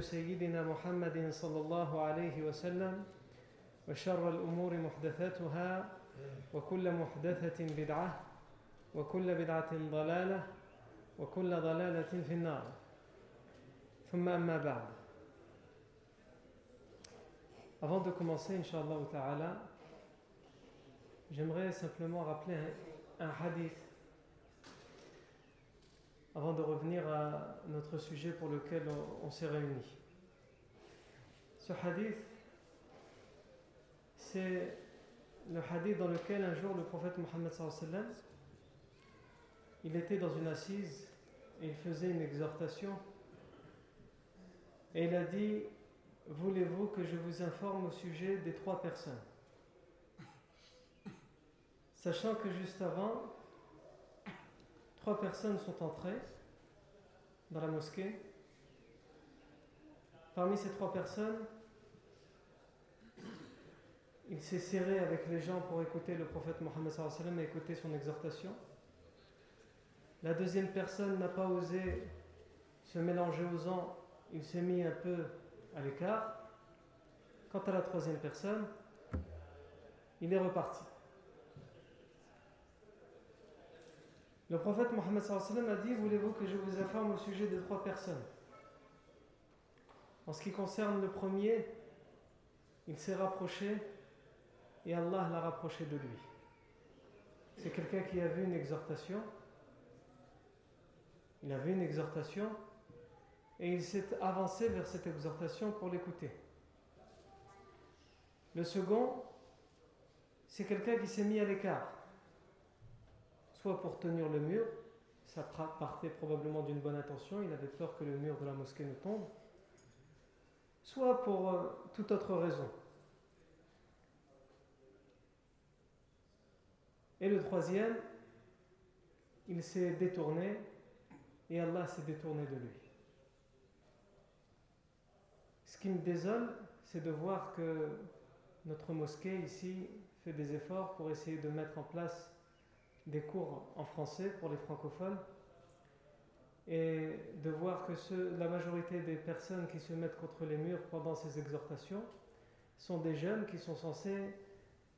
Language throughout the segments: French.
سيدنا محمد صلى الله عليه وسلم وشر الأمور محدثاتها وكل محدثة بدعة وكل بدعة ضلالة وكل ضلالة في النار. ثم أما بعد. Avant de commencer, Inch'Allah ta'ala, j'aimerais simplement rappeler un hadith avant de revenir à notre sujet pour lequel on, s'est réunis. Ce hadith, c'est le hadith dans lequel un jour le prophète Mohammed il était dans une assise et il faisait une exhortation et il a dit Voulez-vous que je vous informe au sujet des trois personnes? Sachant que juste avant, trois personnes sont entrées dans la mosquée. Parmi ces trois personnes, il s'est serré avec les gens pour écouter le prophète Mohammed et écouter son exhortation. La deuxième personne n'a pas osé se mélanger aux gens, il s'est mis un peu à l'écart. Quant à la troisième personne, il est reparti. Le prophète Mohammed a dit Voulez-vous que je vous informe au sujet de trois personnes? En ce qui concerne le premier, il s'est rapproché et Allah l'a rapproché de lui. C'est quelqu'un qui a vu une exhortation. Il a une exhortation et il s'est avancé vers cette exhortation pour l'écouter. Le second, c'est quelqu'un qui s'est mis à l'écart, soit pour tenir le mur, ça partait probablement d'une bonne intention, il avait peur que le mur de la mosquée ne tombe, soit pour euh, toute autre raison. Et le troisième, il s'est détourné et Allah s'est détourné de lui. Ce qui me désole, c'est de voir que notre mosquée ici fait des efforts pour essayer de mettre en place des cours en français pour les francophones et de voir que la majorité des personnes qui se mettent contre les murs pendant ces exhortations sont des jeunes qui sont censés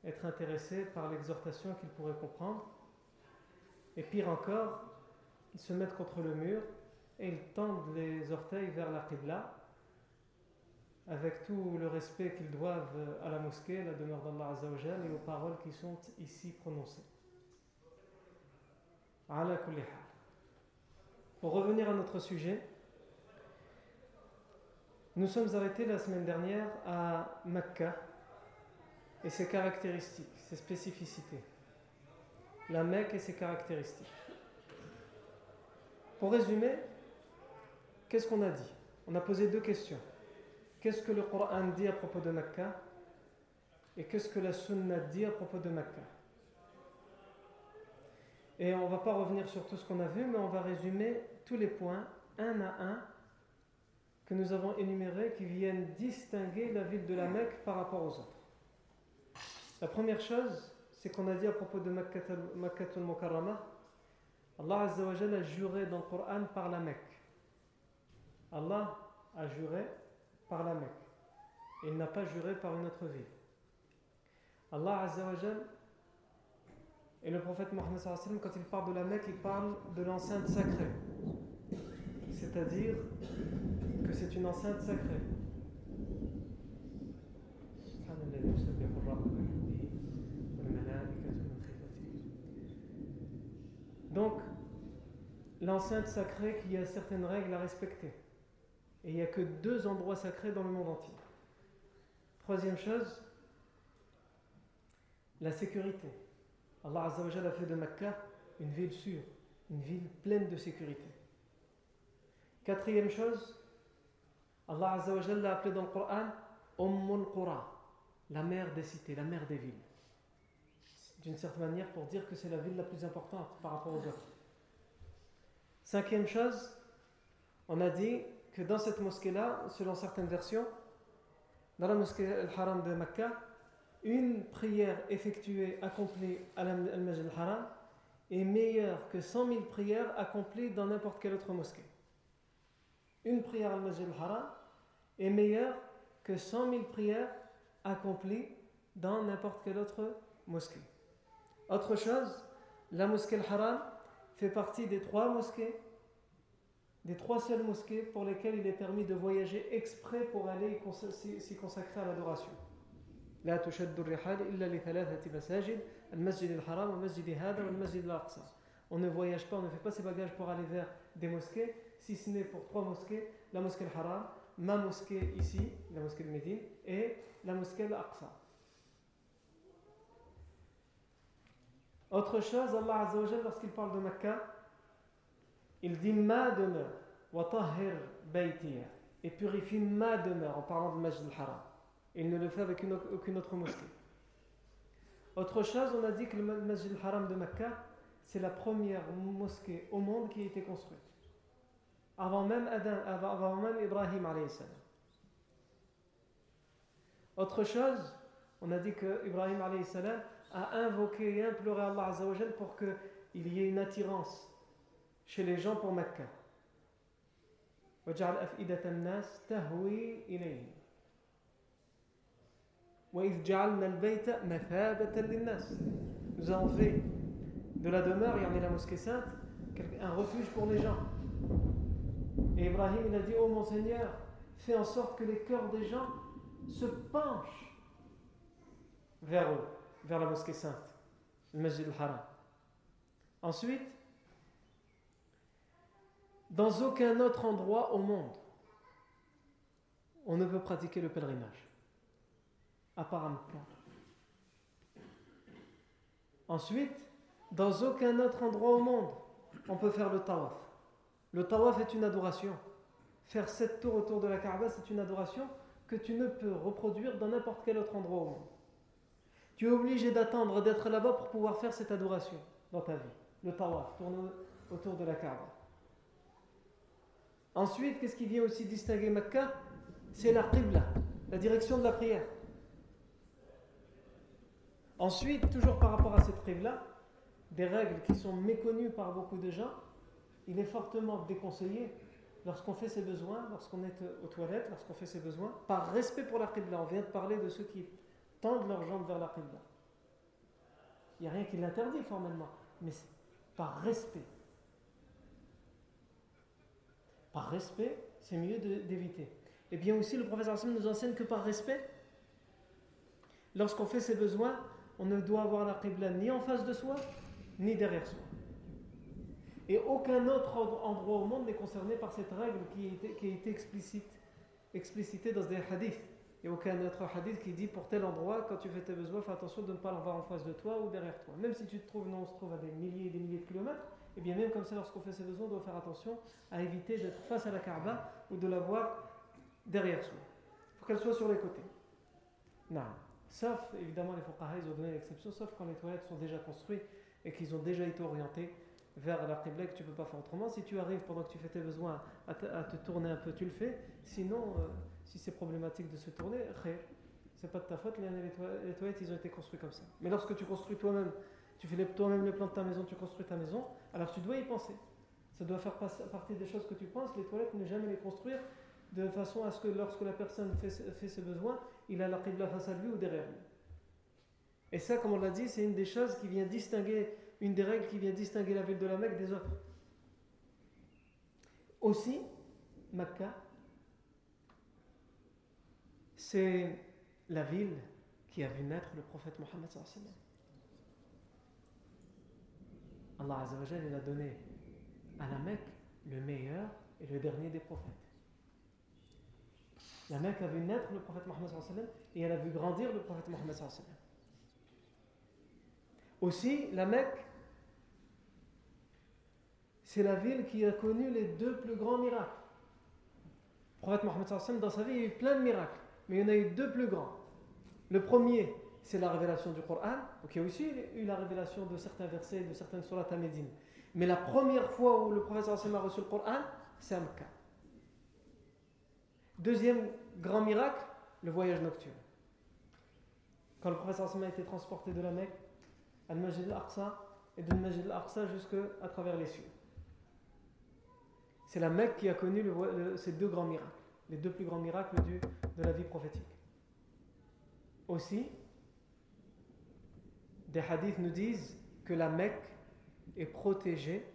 être intéressés par l'exhortation qu'ils pourraient comprendre. Et pire encore, ils se mettent contre le mur et ils tendent les orteils vers la Qibla avec tout le respect qu'ils doivent à la mosquée, la demeure d'Allah Azzawajal et aux paroles qui sont ici prononcées. Pour revenir à notre sujet, nous sommes arrêtés la semaine dernière à Mecca et ses caractéristiques, ses spécificités. La Mecque et ses caractéristiques. Pour résumer, qu'est-ce qu'on a dit? On a posé deux questions. Qu'est-ce que le Coran dit à propos de Mecca? Et qu'est-ce que la Sunna dit à propos de Mecca? Et on ne va pas revenir sur tout ce qu'on a vu, mais on va résumer tous les points, un à un, que nous avons énumérés, qui viennent distinguer la ville de la Mecque par rapport aux autres. La première chose, c'est qu'on a dit à propos de Makkatul Mukarramah, Allah Azza wa a juré dans le Coran par la Mecque. Allah a juré par la Mecque. Il n'a pas juré par une autre ville. Allah Azza wa et le prophète Mohammed quand il parle de la Mecque, il parle de l'enceinte sacrée. C'est-à-dire que c'est une enceinte sacrée. Donc, l'enceinte sacrée qui a certaines règles à respecter. Et il n'y a que deux endroits sacrés dans le monde entier. Troisième chose, la sécurité. Allah Azzawajal a fait de Mecca une ville sûre, une ville pleine de sécurité. Quatrième chose, Allah Azzawajal l'a appelé dans le Coran Ummul Qura, la mère des cités, la mère des villes. D'une certaine manière pour dire que c'est la ville la plus importante par rapport aux autres. Cinquième chose, on a dit que dans cette mosquée-là, selon certaines versions, dans la mosquée Al-Haram de Mecca, une prière effectuée, accomplie à Al-Majid Al-Haram est meilleure que 100 000 prières accomplies dans n'importe quelle autre mosquée. Une prière à Al-Majid Al-Haram est meilleur que 100 000 prières accomplies dans n'importe quelle autre mosquée. Autre chose, la mosquée al-Haram fait partie des trois mosquées, des trois seules mosquées pour lesquelles il est permis de voyager exprès pour aller s'y consacrer à l'adoration. لا تشد الرحال إلا لثلاثة مساجد المسجد الحرام والمسجد هذا والمسجد الأقصى on ne voyage pas, on ne fait pas ses bagages pour aller vers des mosquées, si ce n'est pour trois mosquées, la mosquée al-Haram, ma mosquée ici, la mosquée de Médine, et la mosquée al-Aqsa. Autre chose, Allah Azzawajal, lorsqu'il parle de Mecca, il dit ma demeure, wa tahir baytiya, et purifie ma demeure en parlant de Masjid al-Haram. Il ne le fait avec aucune autre mosquée. Autre chose, on a dit que le Masjid al-Haram de Mecca, c'est la première mosquée au monde qui a été construite. Avant même, Adam, avant même Ibrahim salam. Autre chose, on a dit que Ibrahim salam a invoqué et imploré Allah Azzawajal pour qu'il y ait une attirance chez les gens pour Mecca. وجعل أفئدة الناس تهوي إليه Nous avons fait de la demeure, il y en a la mosquée sainte, un refuge pour les gens. Et Ibrahim il a dit, oh mon Seigneur, fais en sorte que les cœurs des gens se penchent vers eux, vers la mosquée sainte, le Masjid al-Haram. Ensuite, dans aucun autre endroit au monde, on ne peut pratiquer le pèlerinage, Ensuite, dans aucun autre endroit au monde, on peut faire le tawaf. Le tawaf est une adoration. Faire sept tours autour de la Kaaba, c'est une adoration que tu ne peux reproduire dans n'importe quel autre endroit au monde. Tu es obligé d'attendre d'être là-bas pour pouvoir faire cette adoration dans ta vie. Le tawaf, tourner autour de la Kaaba. Ensuite, qu'est-ce qui vient aussi distinguer Mecca C'est la la direction de la prière. Ensuite, toujours par rapport à cette qibla, des règles qui sont méconnues par beaucoup de gens, il est fortement déconseillé lorsqu'on fait ses besoins, lorsqu'on est aux toilettes, lorsqu'on fait ses besoins, par respect pour la Qibla. On vient de parler de ceux qui tendent leurs jambes vers la Qibla. Il n'y a rien qui l'interdit formellement, mais par respect. Par respect, c'est mieux d'éviter. Et bien aussi, le professeur Hassan nous enseigne que par respect, lorsqu'on fait ses besoins, on ne doit avoir la Qibla ni en face de soi, ni derrière soi. Et aucun autre endroit au monde n'est concerné par cette règle qui a été, explicite, explicitée dans des hadiths. Il n'y a aucun autre hadith qui dit pour tel endroit, quand tu fais tes besoins, fais attention de ne pas l'avoir en face de toi ou derrière toi. Même si tu te trouves, non, on se trouve à des milliers et des milliers de kilomètres, et eh bien même comme ça, lorsqu'on fait ses besoins, on doit faire attention à éviter d'être face à la Kaaba ou de l'avoir derrière soi. Il faut qu'elle soit sur les côtés. Non. Sauf, évidemment, les fuqaha, ils ont donné l'exception, sauf quand les toilettes sont déjà construites et qu'ils ont déjà été orientés vers la qibla que tu ne peux pas faire autrement. Si tu arrives pendant que tu fais tes besoins à te, tourner un peu, tu le fais. Sinon, euh, si c'est problématique de se tourner, c'est pas de ta faute, les toilettes, ils ont été construits comme ça. Mais lorsque tu construis toi-même, tu fais toi-même le plan de ta maison, tu construis ta maison, alors tu dois y penser. Ça doit faire partie des choses que tu penses. Les toilettes, ne jamais les construire de façon à ce que lorsque la personne fait, ses besoins, il a la qibla face à lui ou derrière lui. Et ça, comme on l'a dit, c'est une des choses qui vient distinguer, une des règles qui vient distinguer la ville de la Mecque des autres. Aussi, Mecca, c'est la ville qui a vu naître le prophète Mohammed. Allah il a donné à la Mecque le meilleur et le dernier des prophètes. La Mecque a vu naître le prophète Mohammed et elle a vu grandir le prophète Mohammed. Aussi, la Mecque, c'est la ville qui a connu les deux plus grands miracles. Le prophète Mohammed dans sa vie, il y a eu plein de miracles, mais il y en a eu deux plus grands. Le premier, c'est la révélation du Coran. Y a aussi eu la révélation de certains versets, de certaines surahs à Médine. Mais la première fois où le prophète a reçu le Coran, c'est à Mecca. Deuxième grand miracle, le voyage nocturne. Quand le prophète a été transporté de la Mecque Al-Majid al-Aqsa et de Majid al-Aqsa jusqu'à travers les cieux. C'est la Mecque qui a connu ces deux grands miracles. les deux plus grands miracles de la vie prophétique. Aussi, des hadiths nous disent que la Mecque est protégée,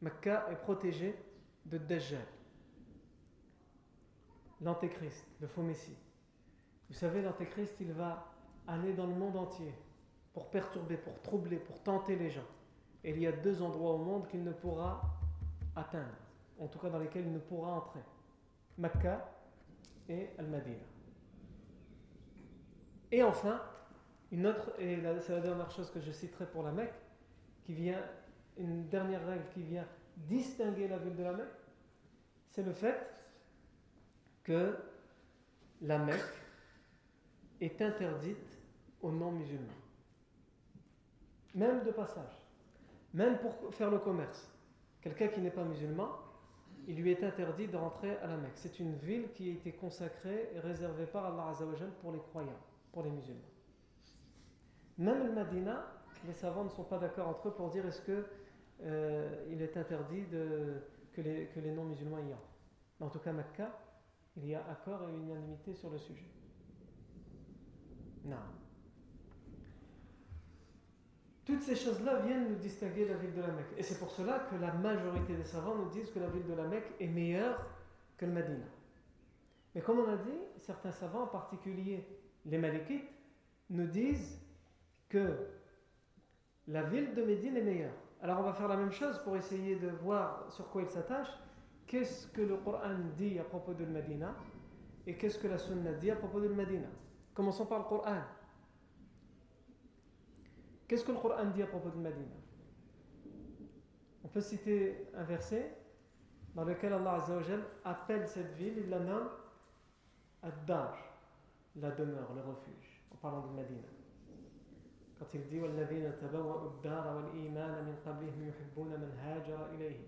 Mecca est protégée de Dajjal, l'antéchrist, le faux messie. Vous savez, l'antéchrist, il va aller dans le monde entier pour perturber, pour troubler, pour tenter les gens. Et il y a deux endroits au monde qu'il ne pourra atteindre, en tout cas dans lesquels il ne pourra entrer. Mecca et Al-Madina. Et enfin, une autre, et c'est la dernière chose que je citerai pour la Mecque, qui vient, une dernière règle qui vient distinguer la ville de la Mecque, c'est le fait que la Mecque est interdite aux non-musulmans. Même de passage, même pour faire le commerce. Quelqu'un qui n'est pas musulman, il lui est interdit de rentrer à la Mecque. C'est une ville qui a été consacrée et réservée par Allah Azzawajal pour les croyants, pour les musulmans. Même le Madina, les savants ne sont pas d'accord entre eux pour dire est-ce qu'il euh, est interdit que que les non-musulmans y entrent. Mais en tout cas, Mecca, il y a accord et unanimité sur le sujet. Non. Toutes ces choses-là viennent nous distinguer de la ville de la Mecque. Et c'est pour cela que la majorité des savants nous disent que la ville de la Mecque est meilleure que le Medina. Mais comme on a dit, certains savants, en particulier les Malikites, nous disent que la ville de Médine est meilleure. Alors on va faire la même chose pour essayer de voir sur quoi il s'attache Qu'est-ce que le Coran dit à propos de Medina et qu'est-ce que la Sunna dit à propos de Medina Commençons par le Coran. Qu'est-ce que le Coran dit à propos de Medina On peut citer un verset dans lequel Allah appelle cette ville, il la nomme Ad-Dar, la demeure, le refuge, en parlant de Medina. Quand il dit والذين تبوأوا الدار والإيمان من قبلهم يحبون من هاجر إليهم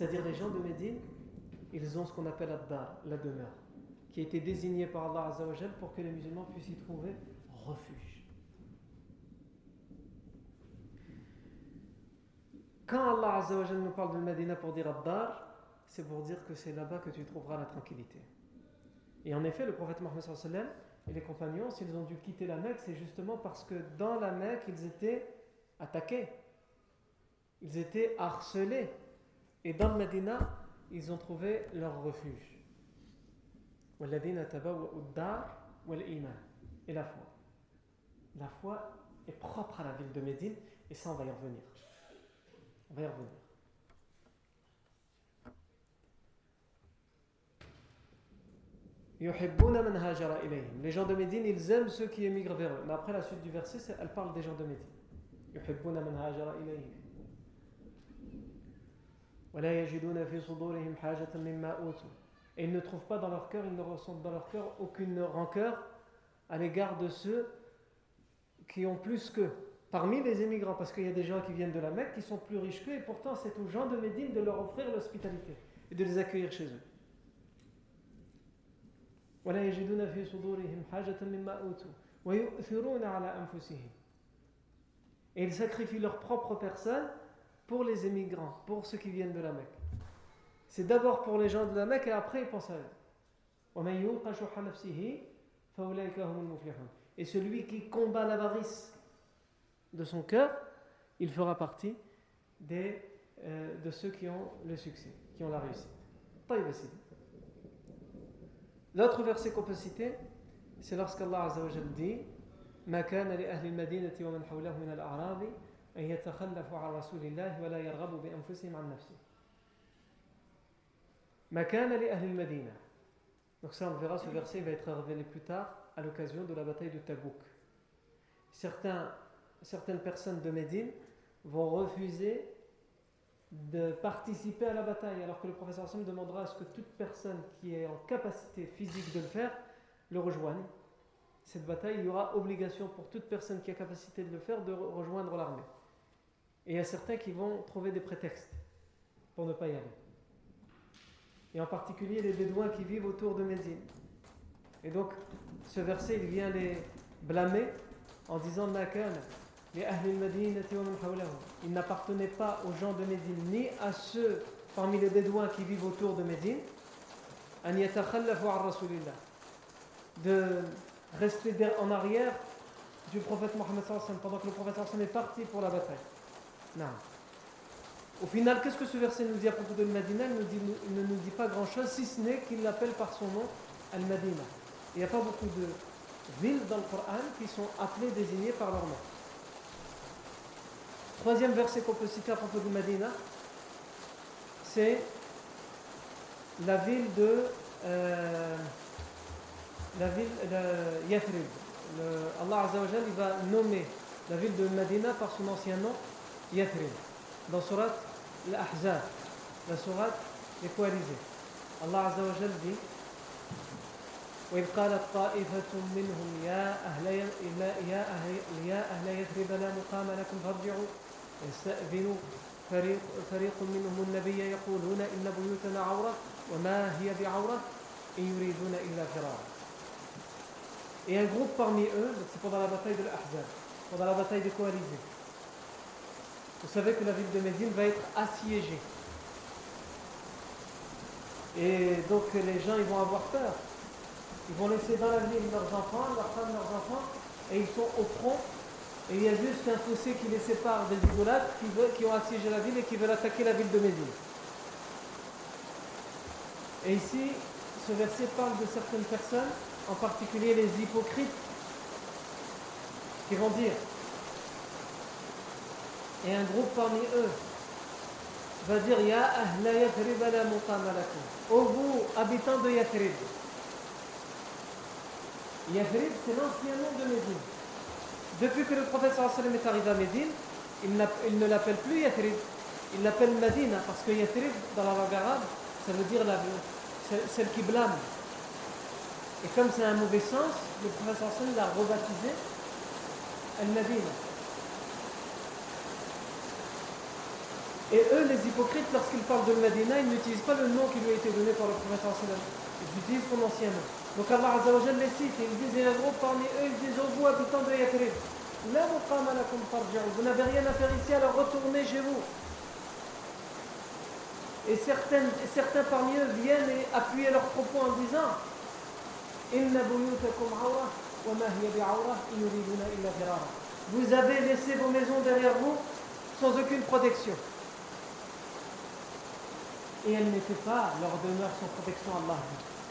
C'est-à-dire les gens de Médine, ils ont ce qu'on appelle la, la demeure, qui a été désignée par Allah pour que les musulmans puissent y trouver refuge. Quand Allah Azzawajal nous parle de Medina pour dire Abdar, c'est pour dire que c'est là-bas que tu trouveras la tranquillité. Et en effet, le prophète Mohammed et les compagnons, s'ils ont dû quitter la Mecque, c'est justement parce que dans la Mecque, ils étaient attaqués. Ils étaient harcelés. Et dans Medina, ils ont trouvé leur refuge. Et la foi. La foi est propre à la ville de Médine, et ça, on va y revenir. On va y revenir. Les gens de Médine, ils aiment ceux qui émigrent vers eux. Mais après la suite du verset, elle parle des gens de Médine. Et ils ne trouvent pas dans leur cœur, ils ne ressentent dans leur cœur aucune rancœur à l'égard de ceux qui ont plus qu'eux parmi les émigrants, parce qu'il y a des gens qui viennent de la Mecque qui sont plus riches qu'eux, et pourtant c'est aux gens de Médine de leur offrir l'hospitalité et de les accueillir chez eux. Et ils sacrifient leur propre personne pour les émigrants, pour ceux qui viennent de la Mecque. C'est d'abord pour les gens de la Mecque et après ils pensent à eux. Et celui qui combat l'avarice de son cœur, il fera partie des, euh, de ceux qui ont le succès, qui ont la réussite. L'autre verset qu'on peut citer, c'est lorsqu'Allah Azza wa dit ما كان لأهل المدينة ومن حوله من الأعراب أن يتخلفوا عن رسول الله ولا يرغبوا بأنفسهم عن نفسه ما كان لأهل المدينة Donc ça on verra, ce verset va être révélé plus tard à l'occasion de la bataille de Tabouk. Certains certaines personnes de Médine vont refuser de participer à la bataille, alors que le professeur Hassan demandera à ce que toute personne qui est en capacité physique de le faire le rejoigne. Cette bataille, il y aura obligation pour toute personne qui a capacité de le faire de rejoindre l'armée. Et il y a certains qui vont trouver des prétextes pour ne pas y aller. Et en particulier les Bédouins qui vivent autour de Médine. Et donc, ce verset, il vient les blâmer en disant Il n'appartenait pas aux gens de Médine, ni à ceux parmi les Bédouins qui vivent autour de Médine, de rester en arrière du prophète Mohammed pendant que le prophète est parti pour la bataille. Non. Au final, qu'est-ce que ce verset nous dit à propos de Medina il, ne nous dit pas grand-chose, si ce n'est qu'il l'appelle par son nom Al-Madina. Il n'y a pas beaucoup de villes dans le Coran qui sont appelées, désignées par leur nom. Troisième verset qu'on peut citer à propos de Medina, c'est la ville de euh, la ville de Yathrib. Allah Azza wa va nommer la ville de Medina par son ancien nom, يثرب. لصورة الأحزاب لصورة الكواليزي الله عز وجل دي وإذ قالت طائفة منهم يا أهل يا أهل يا أهل يثرب لا مقام لكم فارجعوا. يستأذن فريق فريق منهم النبي يقولون إن بيوتنا عورة وما هي بعورة؟ إن يريدون إلا فرارا. Et un groupe parmi eux, c'est pendant la bataille de l'Ahzab, pendant la bataille de Koalizé. Vous savez que la ville de Médine va être assiégée. Et donc les gens ils vont avoir peur. Ils vont laisser dans la ville leurs enfants, leurs femmes, leurs enfants, et ils sont au front. Et il y a juste un fossé qui les sépare des idolâtres qui, veulent, qui ont assiégé la ville et qui veulent attaquer la ville de Médine. Et ici, ce verset parle de certaines personnes, en particulier les hypocrites, qui vont dire et un groupe parmi eux va dire Ya ahla Yathrib la muqamalakum. Ô vous, habitants de Yathrib. Yathrib, c'est l'ancien nom de Médine. Depuis que le prophète sallam est arrivé à Médine, il, ne l'appelle plus Yathrib, il l'appelle Medina, parce que Yathrib, dans la langue arabe, ça veut dire celle qui blâme. Et comme c'est un mauvais sens, le prophète sallam l'a rebaptisé Al-Medina. Et eux, les hypocrites, lorsqu'ils parlent de Medina, ils n'utilisent pas le nom qui lui a été donné par le prophète Ils utilisent son ancien nom. Donc Allah Azzawajal les cite et ils disent, et parmi eux, ils disent, oh vous habitants de Yathrib, vous n'avez rien à faire ici, alors retournez chez vous. Et certains, certains parmi eux viennent et appuyer leurs propos en disant, vous avez laissé vos maisons derrière vous sans aucune protection. Et elle n'était pas, leur demeure sans protection, Allah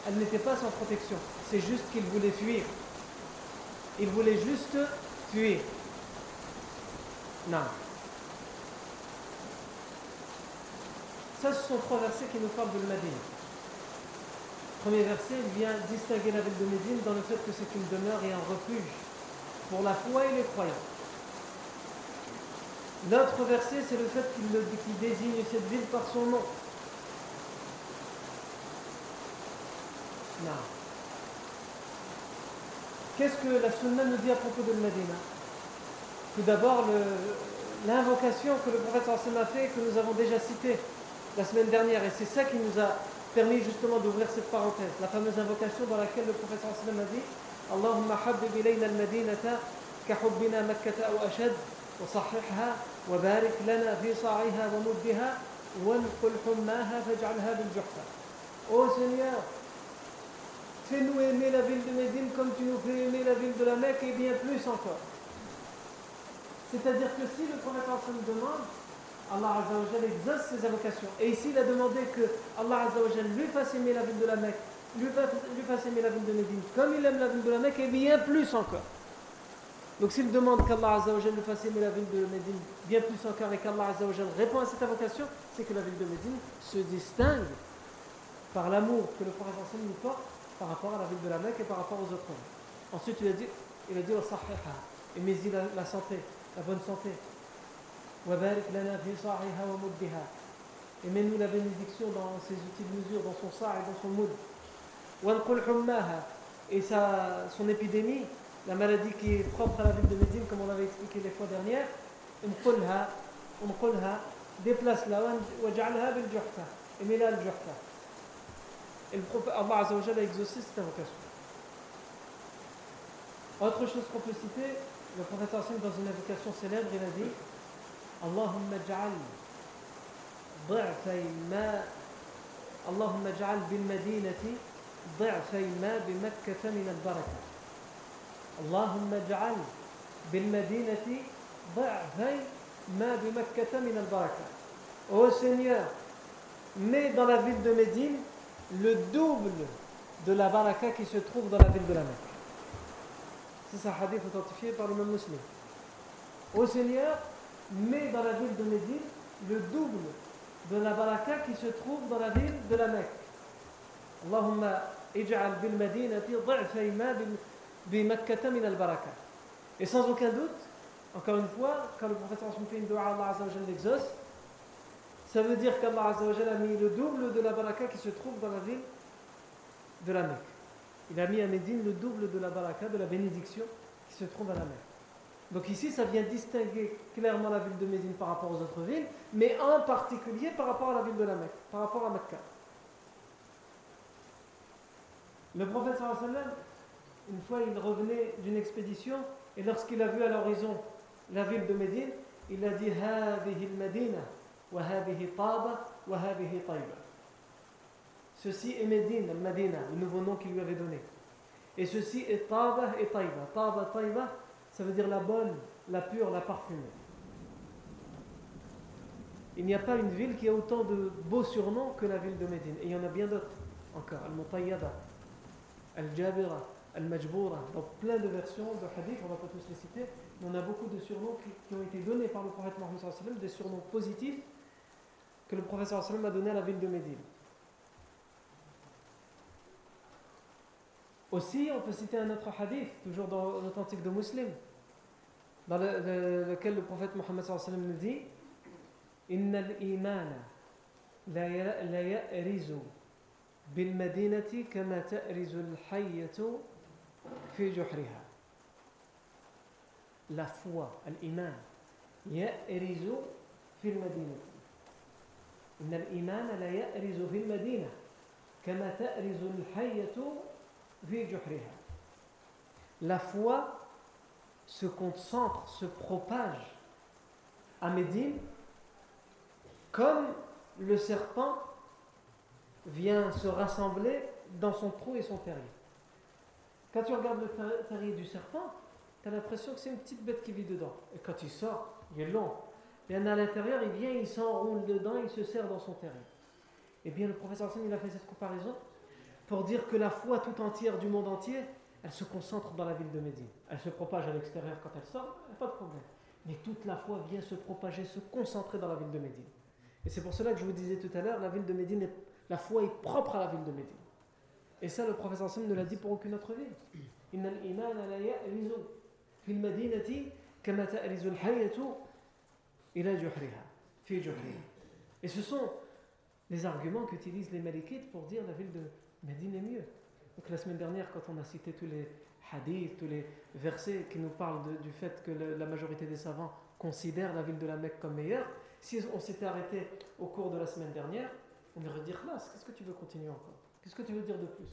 Elle n'était pas sans protection. C'est juste qu'ils voulaient fuir. Ils voulaient juste fuir. Non. Ça, ce sont trois versets qui nous parlent de Médine. Premier verset, il vient distinguer la ville de Médine dans le fait que c'est une demeure et un refuge pour la foi et les croyants. L'autre verset, c'est le fait qu'il désigne cette ville par son nom. Qu'est-ce que la Sunna nous dit à propos de Medina? Tout d'abord, l'invocation que le prophète a fait que nous avons déjà citée la semaine dernière. Et c'est ça qui nous a permis justement d'ouvrir cette parenthèse. La fameuse invocation dans laquelle le prophète a dit Allahumma habib ilayna al-madinata ka makkata ou ashad wa sahihha wa barik lana fi sa'iha wa muddiha wa nqul hummaha faj'alha bil juhfa. Ô Seigneur, Fais-nous aimer la ville de Médine comme tu nous fais aimer la ville de la Mecque et bien plus encore. C'est-à-dire que si le prophète nous demande, Allah Azzawajal exauce ses invocations. Et ici, il a demandé que Allah Azzawajal lui fasse aimer la ville de la Mecque, lui fasse, aimer la ville de Médine, comme il aime la ville de la Mecque et bien plus encore. Donc s'il demande qu'Allah Azzawajal lui fasse aimer la ville de Médine bien plus encore et qu'Allah Azzawajal répond à cette invocation, c'est que la ville de Médine se distingue par l'amour que le prophète nous porte par rapport à la ville de la Mecque et par rapport aux autres Ensuite, il a dit, il a dit et mais la, santé, la bonne santé. et mets-nous la bénédiction dans ses outils de mesure, dans son sa et dans son moud. Et sa, son épidémie, la maladie qui est propre à la ville de Médine, comme on l'avait expliqué les fois dernières, déplace-la, et mets-la al-juhfa. Et le prophète, Allah a exaucé cette invocation. Autre chose qu'on peut citer, le prophète dans une invocation célèbre, il a dit Allahumma ja'al ضعفي ما اللهم اجعل بالمدينة ضعفي ما بمكة من البركة اللهم اجعل بالمدينة ضعفي ما بمكة من البركة Ô Seigneur, mets dans la ville de Médine le double de la baraka qui se trouve dans la ville de la Mecque. C'est un hadith authentifié par le même musulman. Au Seigneur, met dans la ville de Médine le double de la baraka qui se trouve dans la ville de la Mecque. Allahumma ij'al bil madinati dha'fayma bi makkata min al baraka. Et sans aucun doute, encore une fois, quand le prophète fait une dua, Allah Azza wa l'exauce, ça veut dire qu'Allah a mis le double de la baraka qui se trouve dans la ville de la Mecque. Il a mis à Médine le double de la baraka, de la bénédiction qui se trouve à la Mecque. Donc ici, ça vient distinguer clairement la ville de Médine par rapport aux autres villes, mais en particulier par rapport à la ville de la Mecque, par rapport à Mecca. Le prophète sallam, une fois, il revenait d'une expédition, et lorsqu'il a vu à l'horizon la ville de Médine, il a dit Taba, wa Ceci est Médine, le nouveau nom qu'il lui avait donné. Et ceci est Taba et Taïba. Taba, Taïba, ça veut dire la bonne, la pure, la parfumée. Il n'y a pas une ville qui a autant de beaux surnoms que la ville de Médine. Et il y en a bien d'autres encore. Al-Mutayyada, Al-Jabira, Al-Majboura. Donc plein de versions de hadith, on ne va pas tous les citer. Mais on a beaucoup de surnoms qui, ont été donnés par le prophète Mohammed des surnoms positifs que le professeur sallam a donné à la ville de Médine. Aussi, on peut citer un autre hadith, toujours dans l'authentique de Muslim, dans le, le, lequel le prophète Mohammed sallam nous dit Inna l'imana la ya'rizu bil madinati kama ta'rizu al-hayyatu fi juhriha. La foi, l'iman, ya'rizu fil madinati. إن الإيمان لا يأرز في المدينة كما تأرز الحية La foi se concentre, se propage à Médine comme le serpent vient se rassembler dans son trou et son terrier. Quand tu regardes le terrier du serpent, tu as l'impression que c'est une petite bête qui vit dedans. Et quand il sort, il est long. et à l'intérieur, il vient, il s'enroule dedans, il se serre dans son terrier. Eh bien, le professeur Hassan, il a fait cette comparaison pour dire que la foi tout entière du monde entier, elle se concentre dans la ville de Médine. Elle se propage à l'extérieur quand elle sort, pas de problème. Mais toute la foi vient se propager, se concentrer dans la ville de Médine. Et c'est pour cela que je vous disais tout à l'heure, la ville de Médine, la foi est propre à la ville de Médine. Et ça, le professeur Sam ne l'a dit pour aucune autre ville. Et ce sont les arguments qu'utilisent les Malikites pour dire la ville de Médine est mieux. Donc la semaine dernière, quand on a cité tous les hadiths, tous les versets qui nous parlent du fait que la majorité des savants considèrent la ville de la Mecque comme meilleure, si on s'était arrêté au cours de la semaine dernière, on aurait dit qu'est-ce que tu veux continuer encore? Qu'est-ce que tu veux dire de plus?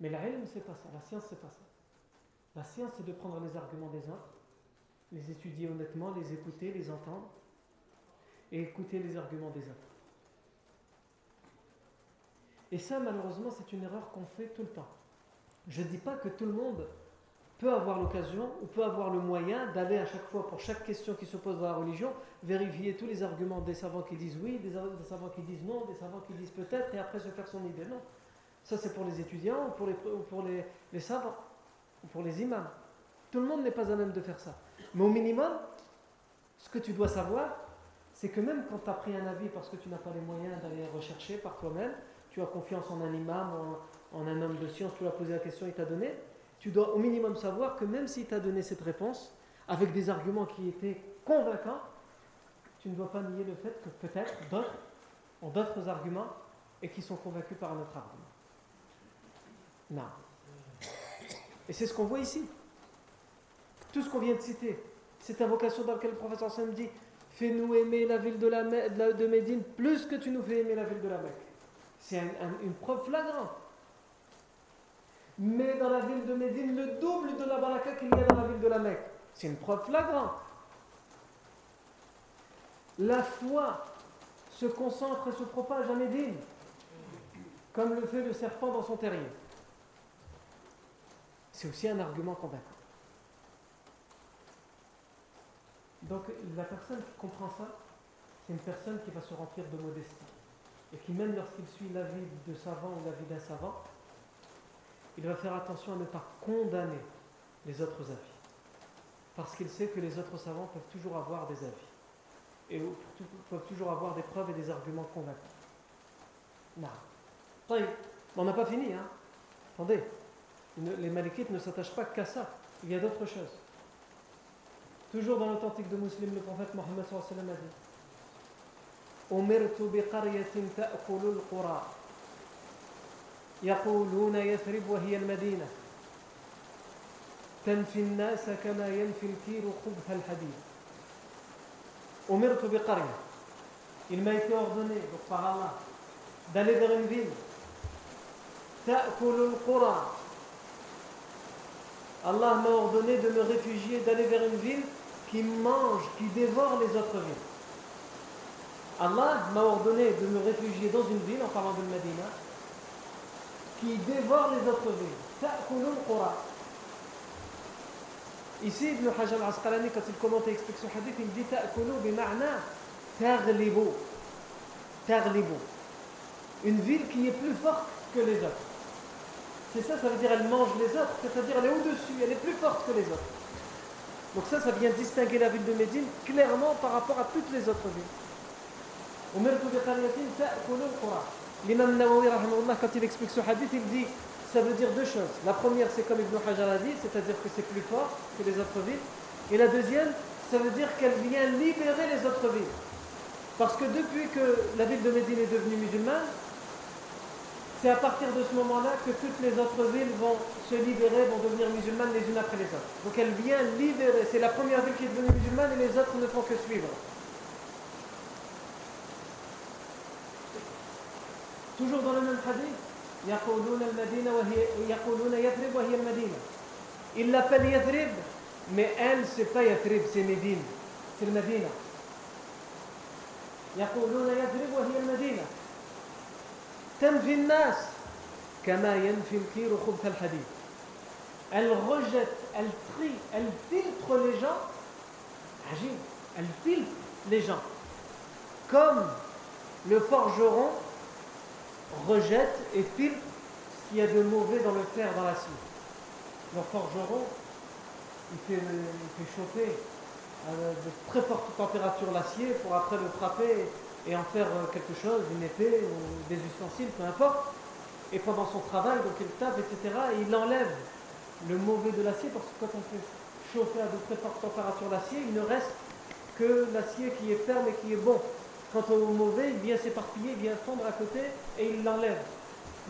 Mais la ne c'est pas ça, la science, c'est pas ça. La science, c'est de prendre les arguments des uns, les étudier honnêtement, les écouter, les entendre, et écouter les arguments des autres. Et ça, malheureusement, c'est une erreur qu'on fait tout le temps. Je ne dis pas que tout le monde peut avoir l'occasion ou peut avoir le moyen d'aller à chaque fois, pour chaque question qui se pose dans la religion, vérifier tous les arguments des savants qui disent oui, des, savants qui disent non, des savants qui disent peut-être, et après se faire son idée. Non. Ça, c'est pour les étudiants ou pour les, les savants ou pour les imams. Tout le monde n'est pas à même de faire ça. Mais au minimum, ce que tu dois savoir, c'est que même quand tu as pris un avis parce que tu n'as pas les moyens d'aller rechercher par toi-même, tu as confiance en un imam, en, un homme de science, tu lui as posé la question, il t'a donné, tu dois au minimum savoir que même s'il t'a donné cette réponse, avec des arguments qui étaient convaincants, tu ne dois pas nier le fait que peut-être d'autres ont d'autres arguments et qui sont convaincus par notre argument. Non. Et c'est ce qu'on voit ici. Tout ce qu'on vient de citer, cette invocation dans laquelle le professeur Sam dit Fais-nous aimer la ville de, Médine plus que tu nous fais aimer la ville de la Mecque. C'est une preuve flagrante. Mais dans la ville de Médine, le double de la baraka qu'il y a dans la ville de la Mecque. C'est une preuve flagrante. La foi se concentre et se propage à Médine, comme le fait le serpent dans son terrier. C'est aussi un argument convaincant. Donc la personne qui comprend ça, c'est une personne qui va se remplir de modestie. Et qui même lorsqu'il suit l'avis de savant ou l'avis d'un savant, il va faire attention à ne pas condamner les autres avis. Parce qu'il sait que les autres savants peuvent toujours avoir des avis. Et peuvent toujours avoir des preuves et des arguments convaincants. Non. on n'a pas fini. Hein. Attendez. Les malikites ne s'attachent pas qu'à ça. Il y a d'autres choses. Toujours dans l'authentique de Muslim, le prophète Mohammed a dit أمرت بقرية تأكل القرى يقولون يثرب وهي المدينة تنفي الناس كما ينفي الكير خبث الحديد أمرت بقرية Il m'a été ordonné donc par Allah d'aller vers une ville تأكل القرى Allah m'a ordonné de me réfugier, d'aller vers une ville qui mange, qui dévore les autres villes. Allah m'a ordonné de me réfugier dans une ville, en parlant de Medina, qui dévore les autres villes. Ici, Ibn Hajar al-Asqalani, quand il commente et explique ce hadith, il dit Ta'kulu bima'na taghlibu. Taghlibu. Une ville qui est plus forte que les autres. C'est ça, ça veut dire elle mange les autres, c'est-à-dire elle est au-dessus, elle est plus forte que les autres. Donc ça, ça vient distinguer la ville de Médine clairement par rapport à toutes les autres villes. L'imam Nawawi, quand il explique ce hadith, il dit ça veut dire deux choses. La première, c'est comme Ibn Hajar a dit, c'est-à-dire que c'est plus fort que les autres villes. Et la deuxième, ça veut dire qu'elle vient libérer les autres villes. Parce que depuis que la ville de Médine est devenue musulmane, c'est à partir de ce moment-là que toutes les autres villes vont se libérer, vont devenir musulmanes les unes après les autres. Donc elle vient libérer. C'est la première ville qui est devenue musulmane et les autres ne font que suivre. Toujours dans le même hadith, il l'appelle Yathrib, mais elle, c'est pas Yathrib, c'est Médine. C'est le Medina. تنفي الناس كما ينفي الكير خبث الحديد elle rejette, elle trie, elle filtre les gens agile, elle filtre les gens comme le forgeron rejette et filtre ce qu'il y a de mauvais dans le fer, dans l'acier. Le forgeron, il fait, il fait chauffer à de très fortes températures l'acier pour après le frapper et en faire euh, quelque chose, une épée ou des ustensiles, peu importe. Et pendant son travail, donc il tape, etc., et il enlève le mauvais de l'acier parce que quand on fait chauffer à de très fortes températures l'acier, il ne reste que l'acier qui est ferme et qui est bon. Quant au mauvais, il vient s'éparpiller, il vient fondre à côté et il l'enlève.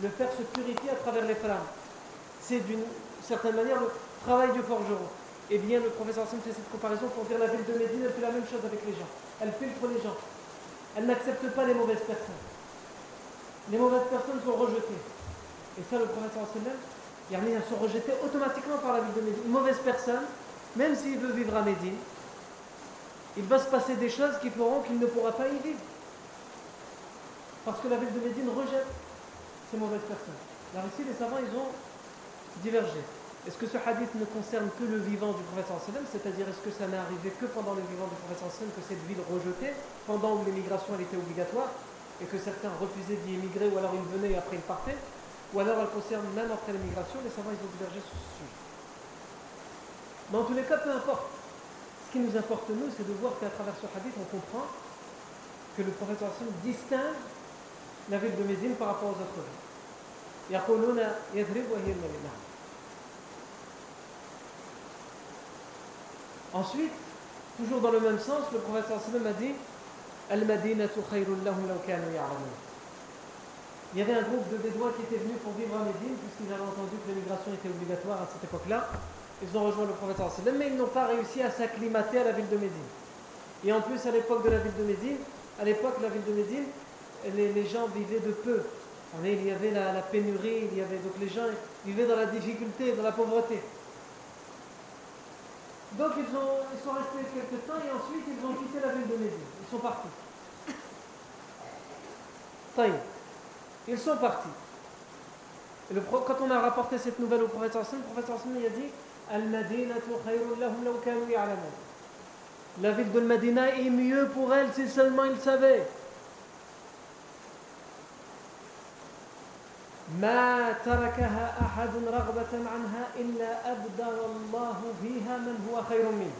Le fer se purifie à travers les flammes. C'est d'une certaine manière le travail du forgeron. Eh bien, le professeur Hassan fait cette comparaison pour dire la ville de Médine, elle fait la même chose avec les gens. Elle filtre les gens. Elle n'accepte pas les mauvaises personnes. Les mauvaises personnes sont rejetées. Et ça, le professeur Hassan, elles sont rejetées automatiquement par la ville de Médine. Une mauvaise personne, même s'il veut vivre à Médine, il va se passer des choses qui feront qu'il ne pourra pas y vivre. Parce que la ville de Médine rejette ces mauvaises personnes. Alors ici, les savants, ils ont divergé. Est-ce que ce hadith ne concerne que le vivant du prophète c'est-à-dire est-ce que ça n'est arrivé que pendant le vivant du prophète que cette ville rejetée, pendant où l'émigration elle était obligatoire, et que certains refusaient d'y émigrer, ou alors ils venaient et après ils partaient, ou alors elle concerne même après l'émigration, les savants ils ont divergé sur ce sujet. Mais en tous les cas, peu importe. Ce qui nous importe nous, c'est de voir qu'à travers ce hadith, on comprend que le prophète distingue la ville de Médine par rapport aux autres villes. Ensuite, toujours dans le même sens, le prophète sallam a dit. Il y avait un groupe de Bédouins qui était venu pour vivre à Médine, puisqu'ils avaient entendu que l'immigration était obligatoire à cette époque-là. Ils ont rejoint le prophète mais ils n'ont pas réussi à s'acclimater à la ville de Médine. Et en plus, à l'époque de la ville de Médine, à l'époque, la ville de Médine, les, gens vivaient de peu. Il y avait la, pénurie, il y avait, donc les gens vivaient dans la difficulté, dans la pauvreté. Donc ils, ont, ils sont restés quelques temps et ensuite ils ont quitté la ville de Médine. Ils sont partis. Ils sont partis. Et le, quand on a rapporté cette nouvelle au prophète le prophète il a dit La ville de Medina est mieux pour elle si seulement ils savaient. ما تركها أحد رغبة عنها إلا أبدل الله فيها من هو خير منه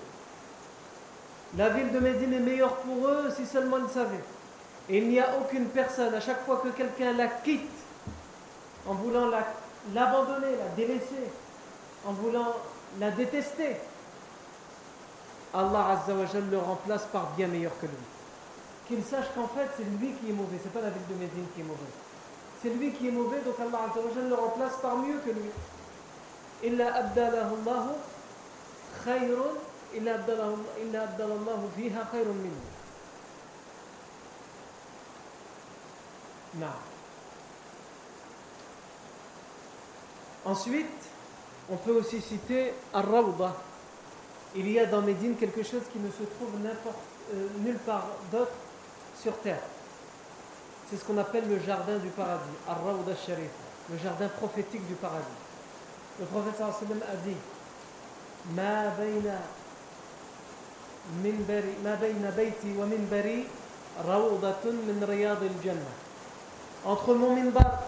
La ville de Médine est meilleure pour eux si seulement ils savaient. Et il n'y a aucune personne, à chaque fois que quelqu'un la quitte, en voulant l'abandonner, la, délaisser, en voulant la détester, Allah Azza wa le remplace par bien meilleur que lui. Qu'il sache qu'en fait, c'est lui qui est mauvais, c'est pas la ville de Médine qui est mauvaise. C'est lui qui est mauvais, donc Allah Azza wa le remplace par mieux que lui. إلا أبدله الله خير إلا أبدل الله فيها خير منه Non. Ensuite, on peut aussi citer Ar-Rawda. Il y a dans Médine quelque chose qui ne se trouve euh, nulle part d'autre sur terre. C'est ce qu'on appelle le jardin du paradis, Ar-Rawda le jardin prophétique du paradis. Le prophète sallam a dit Ma bayna ma bayna bayti wa minbari rawdatun min al-jannah entre mon minbar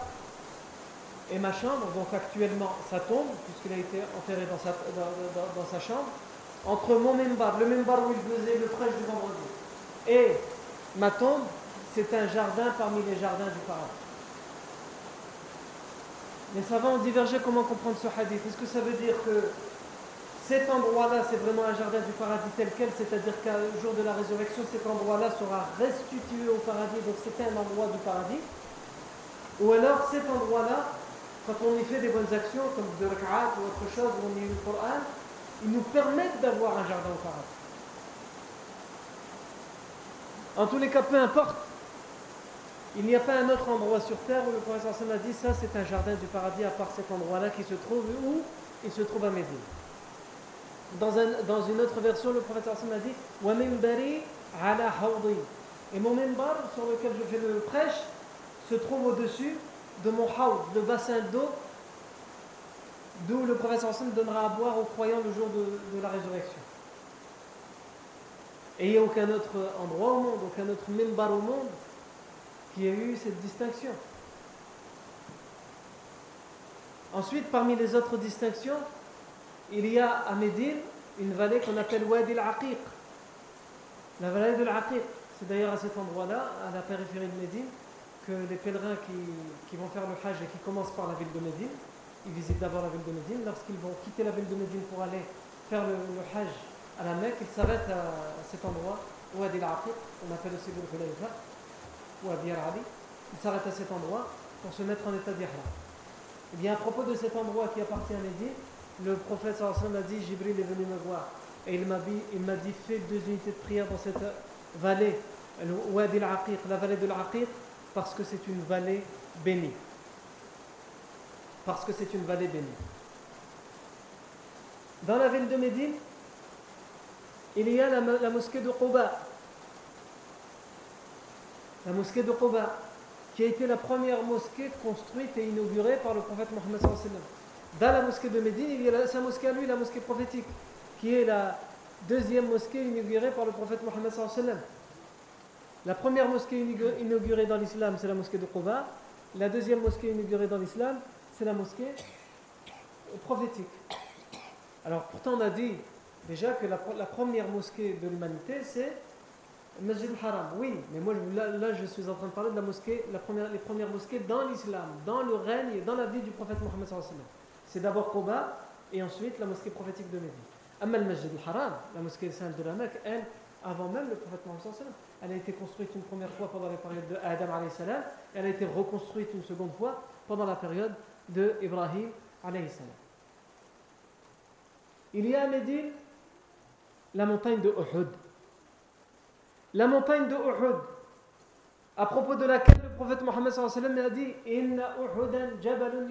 et ma chambre, donc actuellement sa tombe, puisqu'il a été enterré dans sa, dans, sa, chambre, entre mon minbar, le minbar où il faisait le prêche du vendredi, et ma tombe, c'est un jardin parmi les jardins du paradis. Les savants ont divergé comment comprendre ce hadith. Est-ce que ça veut dire que cet endroit-là, c'est vraiment un jardin du paradis tel quel, c'est-à-dire qu'au jour de la résurrection, cet endroit-là sera restitué au paradis, donc c'était un endroit du paradis? Ou alors cet endroit-là, quand on y fait des bonnes actions, comme de rak'at ou autre chose, on y lit le Coran, ils nous permettent d'avoir un jardin au paradis. En tous les cas, peu importe, il n'y a pas un autre endroit sur terre où le professeur a dit ça c'est un jardin du paradis à part cet endroit-là qui se trouve où Il se trouve à Médine. Dans, une autre version, le professeur a dit Wa ala Et mon minbar sur lequel je fais le prêche, se trouve au-dessus de mon haoud, le bassin d'eau d'où le prophète donnera à boire aux croyants le jour de, la résurrection. Et il n'y a aucun autre endroit au monde, aucun autre mimbar au monde qui ait eu cette distinction. Ensuite, parmi les autres distinctions, il y a à Médine une vallée qu'on appelle Wadi al-Aqiq. La vallée de l'Aqiq, c'est d'ailleurs à cet endroit-là, à la périphérie de Médine, que les pèlerins qui, vont faire le Hajj et qui commencent par la ville de Médine, ils visitent d'abord la ville de Médine. Lorsqu'ils vont quitter la ville de Médine pour aller faire le, Hajj à la Mecque, ils s'arrêtent à, cet endroit, ou à Aqiq, on appelle aussi le Hulayfa, ou à Bir Ali. Ils s'arrêtent à cet endroit pour se mettre en état d'Ihram. Et eh bien à propos de cet endroit qui appartient à Médine, le prophète sallallahu a dit Jibril est venu me voir et il m'a dit, fais deux unités de prière dans cette vallée, Wadi al-Aqiq, la vallée de l'Aqiq, parce que c'est une vallée bénie. Parce que c'est une vallée bénie. Dans la ville de Médine, il y a la, mosquée de Quba. La mosquée de Quba, qui a été la première mosquée construite et inaugurée par le prophète Mohammed. Dans la mosquée de Médine, il y a sa mosquée à lui, la mosquée prophétique, qui est la deuxième mosquée inaugurée par le prophète Mohammed. La première mosquée inaugurée dans l'islam, c'est la mosquée de Quba. La deuxième mosquée inaugurée dans l'islam, c'est la mosquée prophétique. Alors pourtant on a dit déjà que la, première mosquée de l'humanité, c'est Masjid al-Haram. Oui, mais moi là, je suis en train de parler de la mosquée, la première, les premières mosquées dans l'islam, dans le règne et dans la vie du prophète Mohammed C'est d'abord Quba et ensuite la mosquée prophétique de Médine. Amma le Masjid al-Haram, la mosquée sainte de la Mecque, elle, avant même le prophète Mohammed. Elle a été construite une première fois pendant la période de Adam salam, elle a été reconstruite une seconde fois pendant la période de Ibrahim salam. Il y a à Médine la montagne de Uhud. La montagne de Uhud, à propos de laquelle le prophète Mohammed a dit jabalun.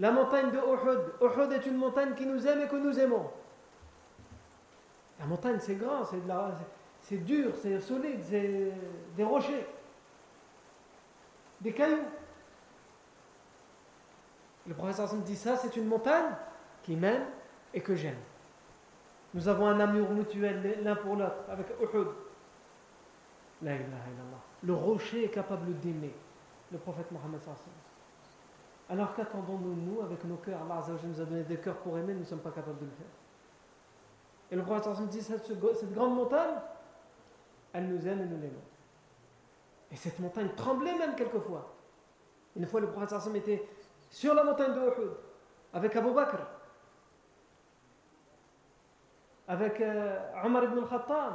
La montagne de Uhud. Est une montagne qui nous aime et que nous aimons. La montagne, c'est grand, c'est, c'est dur, c'est solide, c'est des rochers, des cailloux. Le Hassan dit ça, c'est une montagne qui m'aime et que j'aime. Nous avons un amour mutuel l'un pour l'autre avec Uhud. La ilaha illallah. Le rocher est capable d'aimer le prophète Mohammed Alors qu'attendons-nous, nous, avec nos cœurs Allah nous a donné des cœurs pour aimer, nous ne sommes pas capables de le faire. Et le prophète dit cette, cette grande montagne, elle nous aime et nous l'aimons. Et cette montagne tremblait même quelquefois. Une fois, le prophète était sur la montagne de Uhud avec Abu Bakr, avec euh, Omar ibn al-Khattab,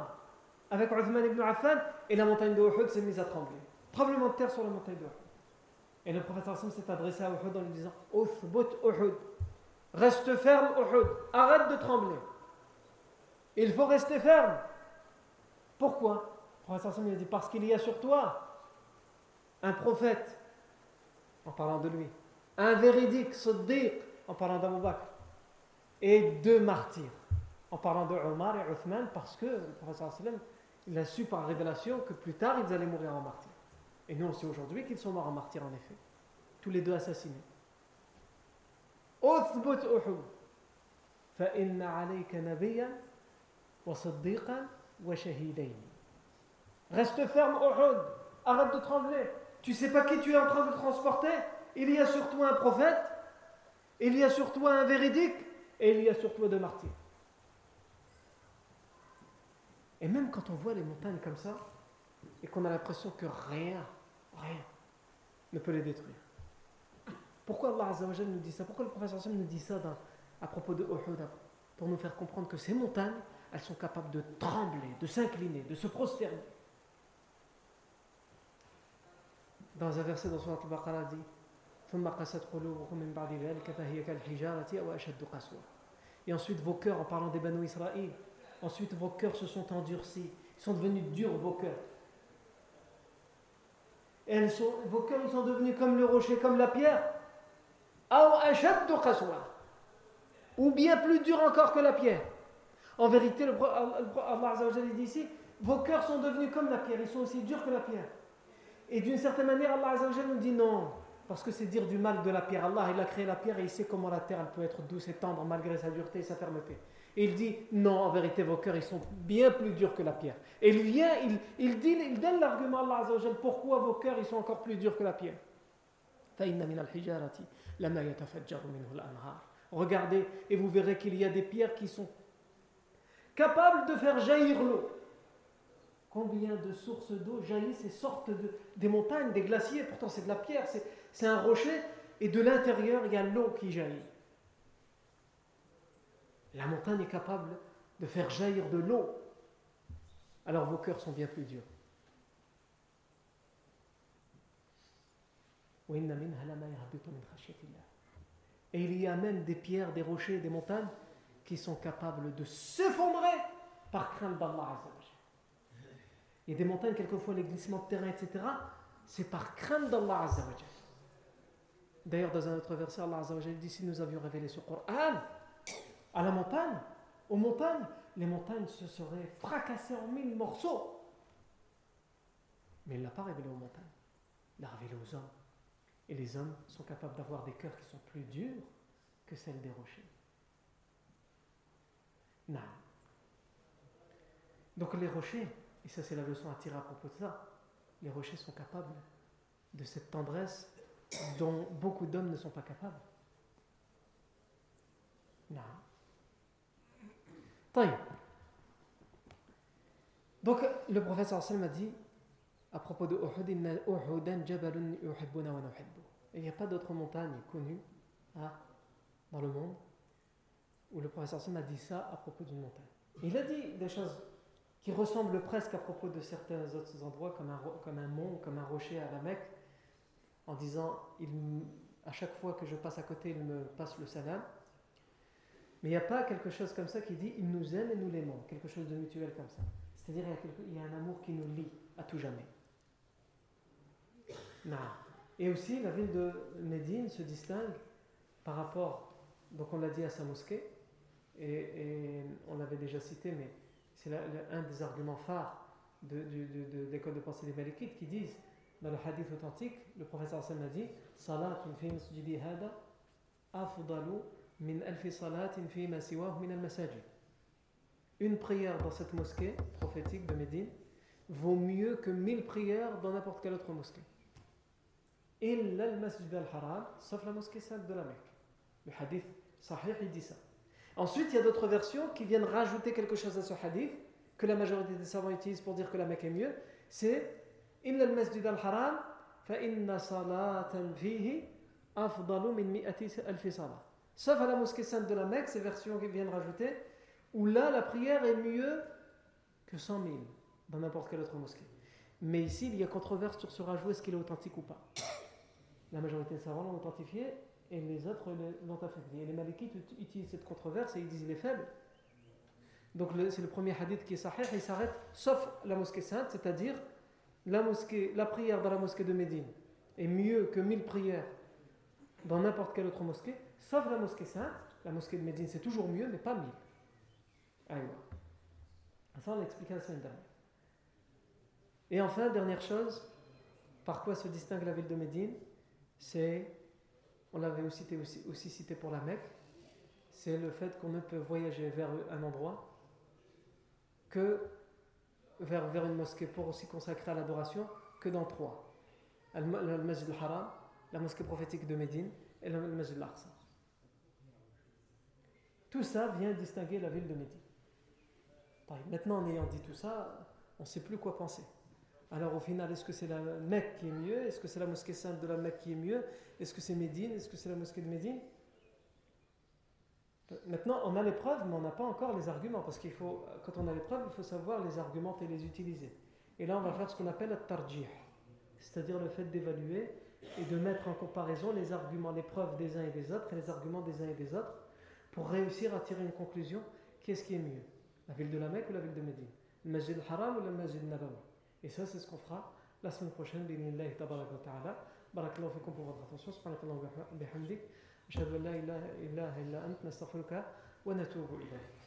avec Uthman ibn Affan, et la montagne de Uhud s'est mise à trembler. Tremblement de terre sur la montagne de Uhud. Et le prophète s'est adressé à Uhud en lui disant Uthbut Uhud, reste ferme Uhud, arrête de trembler. Il faut rester ferme. Pourquoi? Le prophète lui a dit Parce qu'il y a sur toi un prophète, en parlant de lui, un véridique, Siddiq, en parlant d'Abu Bakr, et deux martyrs, en parlant de Omar et Uthman, parce que le professeur il a su par révélation que plus tard ils allaient mourir en martyr. Et nous on sait aujourd'hui qu'ils sont morts en martyr en effet. Tous les deux assassinés. Uthbut Uhud. فإن عليك نبيا وصديقا وشهيدين. Reste ferme Uhud. Arrête de trembler. Tu sais pas qui tu es en train de transporter il y a sur toi un prophète, il y a sur toi un véridique, et il y a sur toi deux martyrs. Et même quand on voit les montagnes comme ça, et qu'on a l'impression que rien, rien ne peut les détruire. Pourquoi Allah nous dit ça? Pourquoi le professeur nous dit ça à propos de Uhud Pour nous faire comprendre que ces montagnes, elles sont capables de trembler, de s'incliner, de se prosterner. Dans un verset dans Surat al-Baqarah dit et ensuite vos cœurs, en parlant des Banu Israël, ensuite vos cœurs se sont endurcis, ils sont devenus durs vos cœurs. Et vos cœurs ils sont devenus comme le rocher, comme la pierre. Ou bien plus dur encore que la pierre. En vérité, le, Allah dit ici, vos cœurs sont devenus comme la pierre, ils sont aussi durs que la pierre. Et d'une certaine manière, Allah nous dit non, parce que c'est dire du mal de la pierre. Allah, il a créé la pierre et il sait comment la terre elle peut être douce et tendre malgré sa dureté et sa fermeté. Il dit, non, en vérité, vos cœurs, ils sont bien plus durs que la pierre. Et il vient, il, donne l'argument à Allah pourquoi vos cœurs, ils sont encore plus durs que la pierre. Regardez et vous verrez qu'il y a des pierres qui sont capables de faire jaillir l'eau. Combien de sources d'eau jaillissent et sortent de, des montagnes, des glaciers Pourtant, c'est de la pierre, c'est un rocher, et de l'intérieur, il y a l'eau qui jaillit. La montagne est capable de faire jaillir de l'eau. Alors vos cœurs sont bien plus durs. Et il y a même des pierres, des rochers, des montagnes qui sont capables de s'effondrer par crainte d'Allah. A des montagnes, quelquefois, les glissements de terrain, etc. C'est par crainte d'Allah. D'ailleurs, dans un autre verset, Allah dit si nous avions révélé ce Coran à la montagne, aux montagnes, les montagnes se seraient fracassées en mille morceaux. Mais il ne l'a pas révélé aux montagnes. Il l'a révélé aux hommes. Et les hommes sont capables d'avoir des cœurs qui sont plus durs que celles des rochers. Non. Donc les rochers, et ça, c'est la leçon à tirer à propos de ça. Les rochers sont capables de cette tendresse dont beaucoup d'hommes ne sont pas capables. Non. Donc, le professeur Sallam a dit à propos de Uhud, il n'y a pas d'autre montagne connue hein, dans le monde où le professeur Sallam a dit ça à propos d'une montagne. Il a dit des choses qui ressemblent presque à propos de certains autres endroits, comme un, comme un mont, comme un rocher à la Mecque, en disant à chaque fois que je passe à côté, il me passe le salam. Mais il n'y a pas quelque chose comme ça qui dit il nous aime et nous l'aimons, quelque chose de mutuel comme ça. C'est-à-dire il, y a un amour qui nous lie à tout jamais. Non. Et aussi, la ville de Médine se distingue par rapport, donc on l'a dit à sa mosquée, et, on l'avait déjà cité, mais c'est un des arguments phares de, de, l'école de pensée des Malikites qui disent, dans le hadith authentique, le professeur Hassan a dit Salatun fi masjidi hada afdalu Une prière dans cette mosquée prophétique de Médine vaut mieux que mille prières dans n'importe quelle autre mosquée. Illa al-masjid al-haram, sauf la mosquée sainte de la Mecque. Le hadith sahih, il dit ça. Ensuite, il y a d'autres versions qui viennent rajouter quelque chose à ce hadith, que la majorité des savants utilisent pour dire que la Mecque est mieux. C'est Illa al-masjid al-haram, fa inna salatan fihi min mi'ati alfi. Sauf à la mosquée sainte de la Mecque, ces versions qui viennent rajouter, où là, la prière est mieux que 100 000 dans n'importe quelle autre mosquée. Mais ici, il y a controverse sur ce rajout, est-ce qu'il est authentique ou pas. La majorité des savants l'ont authentifié et les autres l'ont affaibli. Et les malikites utilisent cette controverse et ils disent il est faible. Donc c'est le premier hadith qui est sahih, il s'arrête sauf la mosquée sainte, c'est-à-dire la, la prière dans la mosquée de Médine est mieux que 1000 prières dans n'importe quelle autre mosquée, sauf la mosquée sainte. La mosquée de Médine c'est toujours mieux, mais pas 1000. Ça, on l'a la semaine dernière. Et enfin, dernière chose, par quoi se distingue la ville de Médine? C'est, on l'avait aussi cité pour la Mecque, c'est le fait qu'on ne peut voyager vers un endroit que vers, vers une mosquée pour aussi consacrer à l'adoration que dans trois. Le Masjid al-Haram, la mosquée prophétique de Médine et le Masjid al-Aqsa. Tout ça vient distinguer la ville de Médine. Maintenant, en ayant dit tout ça, on ne sait plus quoi penser. Alors au final, est-ce que c'est la Mecque qui est mieux? Est-ce que c'est la mosquée sainte de la Mecque qui est mieux? Est-ce que c'est Médine? Est-ce que c'est la mosquée de Médine? Maintenant, on a les preuves, mais on n'a pas encore les arguments, parce qu'il faut, quand on a les preuves, il faut savoir les argumenter et les utiliser. Et là, on va faire ce qu'on appelle la tarjih, c'est-à-dire le fait d'évaluer et de mettre en comparaison les arguments, les preuves des uns et des autres, et les arguments des uns et des autres, pour réussir à tirer une conclusion, qu'est-ce qui est mieux La ville de la Mecque ou la ville de Médine Le Masjid al-Haram ou le Masjid al-Nabawi Et ça, c'est ce qu'on fera la semaine prochaine, bi'inillahi tabaraka wa ta'ala. Barakallahu fikum pour votre attention. Subhanakallahu bihamdik. أشهد أن لا إله إلا أنت نستغفرك ونتوب إليك